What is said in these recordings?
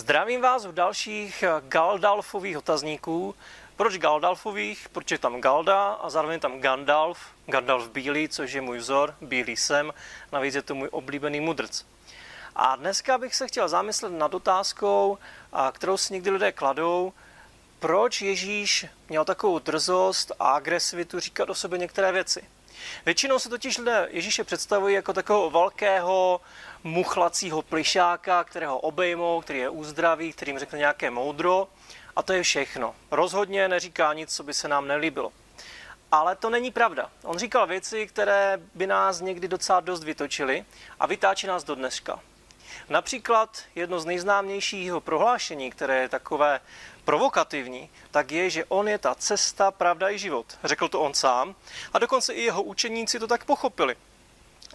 Zdravím vás u dalších Galdalfových otazníků. Proč Galdalfových? Proč je tam Galda a zároveň tam Gandalf, Gandalf bílý, což je můj vzor, bílý jsem, navíc je to můj oblíbený mudrc. A dneska bych se chtěl zamyslet nad otázkou, kterou si někdy lidé kladou, proč Ježíš měl takovou drzost a agresivitu říkat o sobě některé věci. Většinou se totiž lidé Ježíše představují jako takového velkého muchlacího plišáka, kterého obejmou, který je uzdraví, kterým řekne nějaké moudro a to je všechno. Rozhodně neříká nic, co by se nám nelíbilo. Ale to není pravda. On říkal věci, které by nás někdy docela dost vytočily a vytáčí nás do dneška. Například jedno z nejznámějších jeho prohlášení, které je takové provokativní, tak je, že on je ta cesta, pravda i život. Řekl to on sám a dokonce i jeho učeníci to tak pochopili.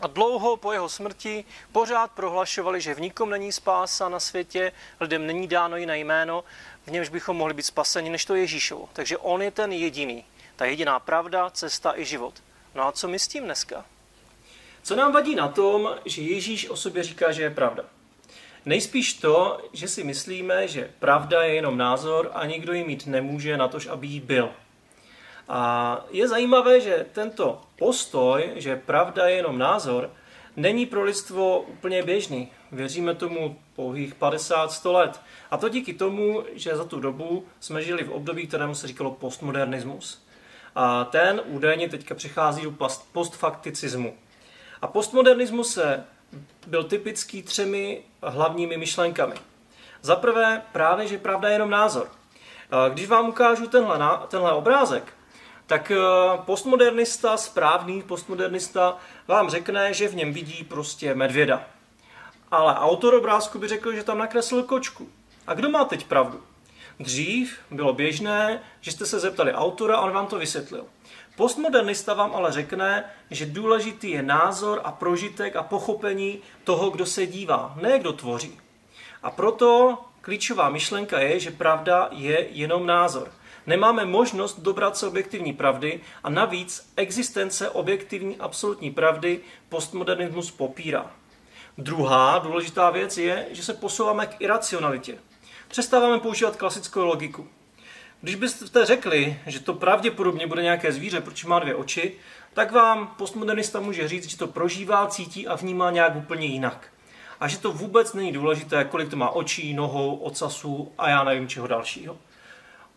A dlouho po jeho smrti pořád prohlašovali, že v nikom není spása na světě, lidem není dáno jiné jméno, v němž bychom mohli být spaseni, než to Ježíšovo. Takže on je ten jediný, ta jediná pravda, cesta i život. No a co my s tím dneska? Co nám vadí na tom, že Ježíš o sobě říká, že je pravda? Nejspíš to, že si myslíme, že pravda je jenom názor a nikdo ji mít nemůže na tož, aby jí byl. A je zajímavé, že tento postoj, že pravda je jenom názor, není pro lidstvo úplně běžný. Věříme tomu pouhých 50-100 let. A to díky tomu, že za tu dobu jsme žili v období, kterému se říkalo postmodernismus. A ten údajně teďka přechází do postfakticismu. A postmodernismus se byl typický třemi hlavními myšlenkami. Za prvé právě, že pravda je jenom názor. Když vám ukážu tenhle, tenhle obrázek, tak eh, postmodernista, správný postmodernista vám řekne, že v něm vidí prostě medvěda. Ale autor obrázku by řekl, že tam nakreslil kočku. A kdo má teď pravdu? Dřív bylo běžné, že jste se zeptali autora a on vám to vysvětlil. Postmodernista vám ale řekne, že důležitý je názor a prožitek a pochopení toho, kdo se dívá, ne kdo tvoří. A proto klíčová myšlenka je, že pravda je jenom názor. Nemáme možnost dobrat se objektivní pravdy a navíc existence objektivní absolutní pravdy postmodernismus popírá. Druhá důležitá věc je, že se posouváme k iracionalitě. Přestáváme používat klasickou logiku. Když byste řekli, že to pravděpodobně bude nějaké zvíře, protože má dvě oči, tak vám postmodernista může říct, že to prožívá, cítí a vnímá nějak úplně jinak. A že to vůbec není důležité, kolik to má očí, nohou, ocasu a já nevím čeho dalšího.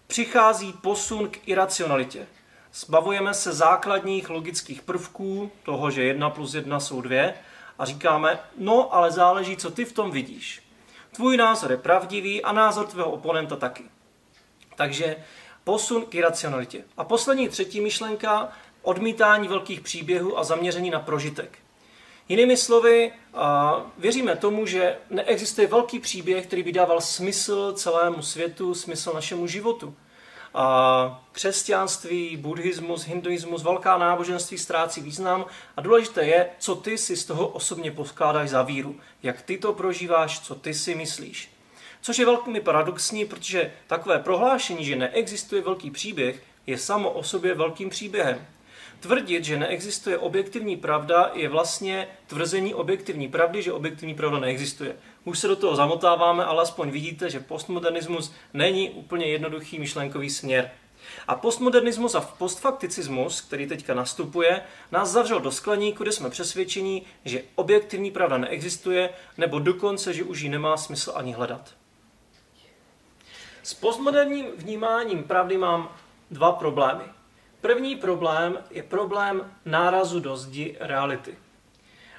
Přichází posun k iracionalitě. Zbavujeme se základních logických prvků, toho, že jedna plus jedna jsou dvě, a říkáme, no ale záleží, co ty v tom vidíš. Tvůj názor je pravdivý a názor tvého oponenta taky. Takže posun k iracionalitě. A poslední třetí myšlenka, odmítání velkých příběhů a zaměření na prožitek. Jinými slovy, věříme tomu, že neexistuje velký příběh, který by dával smysl celému světu, smysl našemu životu. A křesťanství, buddhismus, hinduismus, velká náboženství ztrácí význam a důležité je, co ty si z toho osobně poskládáš za víru, jak ty to prožíváš, co ty si myslíš. Což je velmi paradoxní, protože takové prohlášení, že neexistuje velký příběh, je samo o sobě velkým příběhem. Tvrdit, že neexistuje objektivní pravda, je vlastně tvrzení objektivní pravdy, že objektivní pravda neexistuje. Už se do toho zamotáváme, ale aspoň vidíte, že postmodernismus není úplně jednoduchý myšlenkový směr. A postmodernismus a postfakticismus, který teďka nastupuje, nás zavřel do skleníku, kde jsme přesvědčení, že objektivní pravda neexistuje, nebo dokonce, že už ji nemá smysl ani hledat. S postmoderním vnímáním pravdy mám dva problémy. První problém je problém nárazu do zdi reality.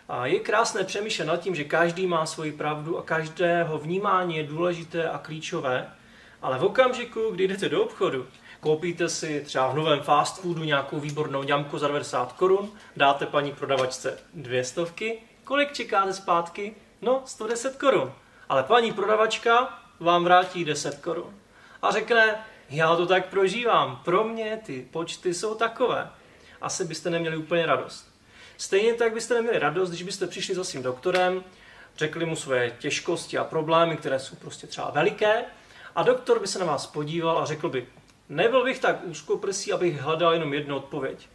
A je krásné přemýšlet nad tím, že každý má svoji pravdu a každého vnímání je důležité a klíčové, ale v okamžiku, kdy jdete do obchodu, koupíte si třeba v novém fast foodu nějakou výbornou ňamku za 90 korun, dáte paní prodavačce dvě stovky, kolik čekáte zpátky? No, 110 korun. Ale paní prodavačka vám vrátí 10 korun. A řekne, já to tak prožívám, pro mě ty počty jsou takové. Asi byste neměli úplně radost. Stejně tak byste neměli radost, když byste přišli za svým doktorem, řekli mu své těžkosti a problémy, které jsou prostě třeba veliké, a doktor by se na vás podíval a řekl by, nebyl bych tak úzkoprsý, abych hledal jenom jednu odpověď.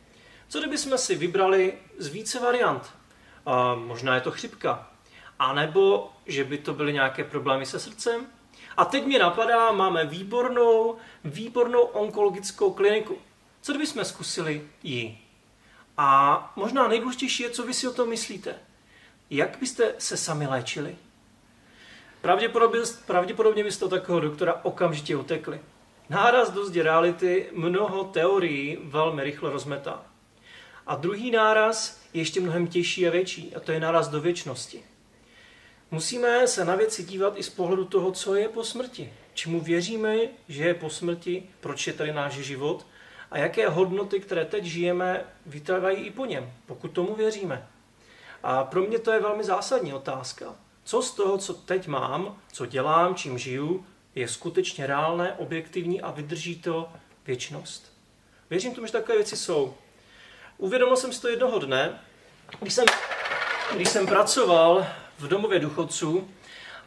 Co kdybychom si vybrali z více variant? A možná je to chřipka. A nebo, že by to byly nějaké problémy se srdcem, A teď mě napadá, máme výbornou, výbornou onkologickou kliniku. Co kdybychom zkusili ji? A možná nejdůležitější je, co vy si o tom myslíte. Jak byste se sami léčili? Pravděpodobně, pravděpodobně byste od takového doktora okamžitě utekli. Náraz do zdi reality mnoho teorií velmi rychle rozmetá. A druhý náraz je ještě mnohem těžší a větší, a to je náraz do věčnosti. Musíme se na věci dívat i z pohledu toho, co je po smrti. Čemu věříme, že je po smrti, proč je tady náš život a jaké hodnoty, které teď žijeme, vytrvají i po něm, pokud tomu věříme. A pro mě to je velmi zásadní otázka. Co z toho, co teď mám, co dělám, čím žiju, je skutečně reálné, objektivní a vydrží to věčnost. Věřím tomu, že takové věci jsou. Uvědomil jsem si to jednoho dne, když jsem, když jsem pracoval v domově důchodců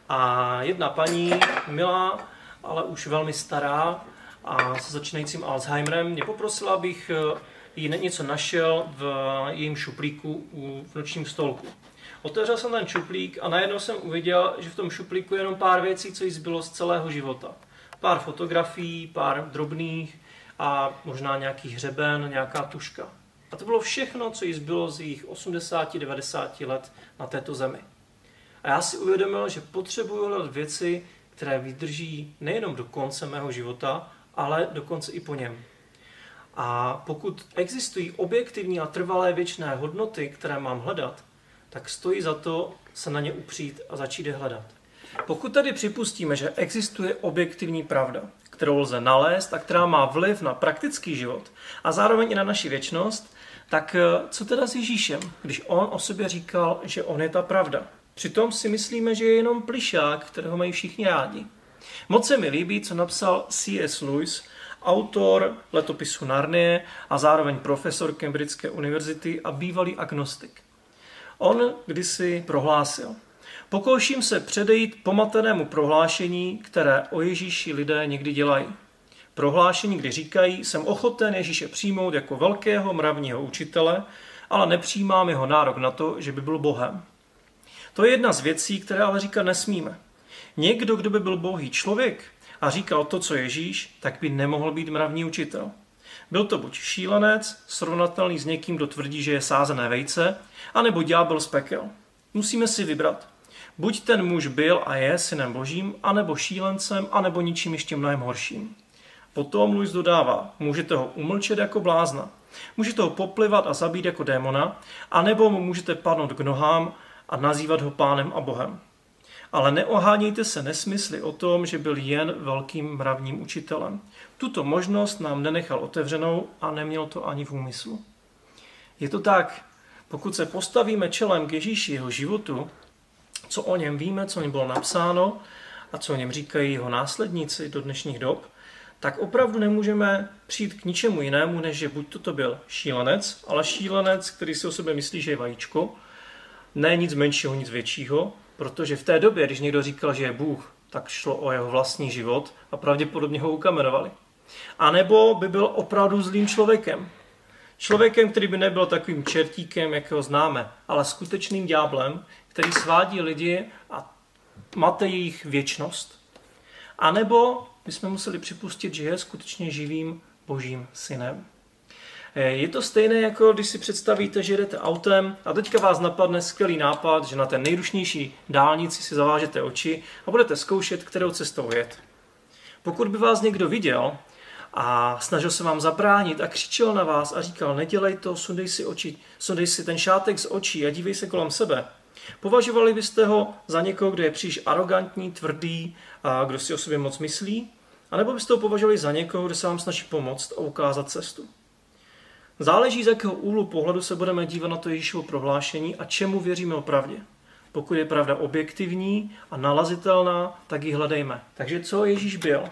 a jedna paní, milá, ale už velmi stará a se začínajícím Alzheimerem, mě poprosila, abych eh, jí něco našel v jejím šuplíku v nočním stolku. Otevřel jsem ten šuplík a najednou jsem uviděl, že v tom šuplíku je jenom pár věcí, co jí zbylo z celého života. Pár fotografií, pár drobných a možná nějaký hřeben, nějaká tuška. A to bylo všechno, co jí zbylo z jejich 80-90 let na této zemi. A já si uvědomil, že potřebuji hledat věci, které vydrží nejenom do konce mého života, ale dokonce i po něm. A pokud existují objektivní a trvalé věčné hodnoty, které mám hledat, tak stojí za to se na ně upřít a začít je hledat. Pokud tady připustíme, že existuje objektivní pravda, kterou lze nalézt a která má vliv na praktický život a zároveň i na naši věčnost, tak eh, co teda s Ježíšem, když on o sobě říkal, že on je ta pravda? Přitom si myslíme, že je jenom plišák, kterého mají všichni rádi. Moc se mi líbí, co napsal C.S. Lewis, autor letopisu Narnie a zároveň profesor Cambridgeské univerzity a bývalý agnostik. On kdysi prohlásil, pokouším se předejít pomatenému prohlášení, které o Ježíši lidé někdy dělají. Prohlášení, kdy říkají, jsem ochoten Ježíše přijmout jako velkého mravního učitele, ale nepřijímám jeho nárok na to, že by byl Bohem. To je jedna z věcí, které ale říkat nesmíme. Někdo, kdo by byl bohý člověk a říkal to, co Ježíš, tak by nemohl být mravní učitel. Byl to buď šílenec, srovnatelný s někým, kdo tvrdí, že je sázené vejce, anebo ďábel z pekel. Musíme si vybrat. Buď ten muž byl a je synem božím, anebo šílencem, anebo ničím ještě mnohem horším. Potom Luis dodává, můžete ho umlčet jako blázna, můžete ho poplivat a zabít jako démona, anebo mu můžete padnout k nohám a nazývat ho pánem a bohem. Ale neohánějte se nesmysly o tom, že byl jen velkým mravním učitelem. Tuto možnost nám nenechal otevřenou a neměl to ani v úmyslu. Je to tak, pokud se postavíme čelem k Ježíši jeho životu, co o něm víme, co něm bylo napsáno a co o něm říkají jeho následníci do dnešních dob, tak opravdu nemůžeme přijít k ničemu jinému, než že buď toto byl šílenec, ale šílenec, který si o sebe myslí, že je vajíčko, ne nic menšího, nic většího, protože v té době, když někdo říkal, že je Bůh, tak šlo o jeho vlastní život a pravděpodobně ho ukamenovali. A nebo by byl opravdu zlým člověkem. Člověkem, který by nebyl takovým čertíkem, jakého známe, ale skutečným ďáblem, který svádí lidi a mate jejich věčnost. A nebo bychom museli připustit, že je skutečně živým božím synem. Eh, je to stejné, jako když si představíte, že jdete autem a teďka vás napadne skvělý nápad, že na té nejrušnější dálnici si zavážete oči a budete zkoušet, kterou cestou jet. Pokud by vás někdo viděl a snažil se vám zabránit a křičel na vás a říkal, nedělej to, sundej si, oči, sundej si ten šátek z očí a dívej se kolem sebe, považovali byste ho za někoho, kdo je příliš arrogantní, tvrdý a kdo si o sobě moc myslí? A nebo byste ho považovali za někoho, kdo se vám snaží pomoct a ukázat cestu? Záleží, z jakého úhlu pohledu se budeme dívat na to Ježíšovo prohlášení a čemu věříme opravdě. Pokud je pravda objektivní a nalazitelná, tak ji hledejme. Takže co Ježíš byl?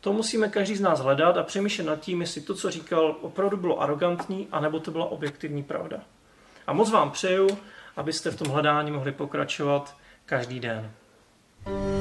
To musíme každý z nás hledat a přemýšlet nad tím, jestli to, co říkal, opravdu bylo arrogantní, anebo to byla objektivní pravda. A moc vám přeju, abyste v tom hledání mohli pokračovat každý den. thank you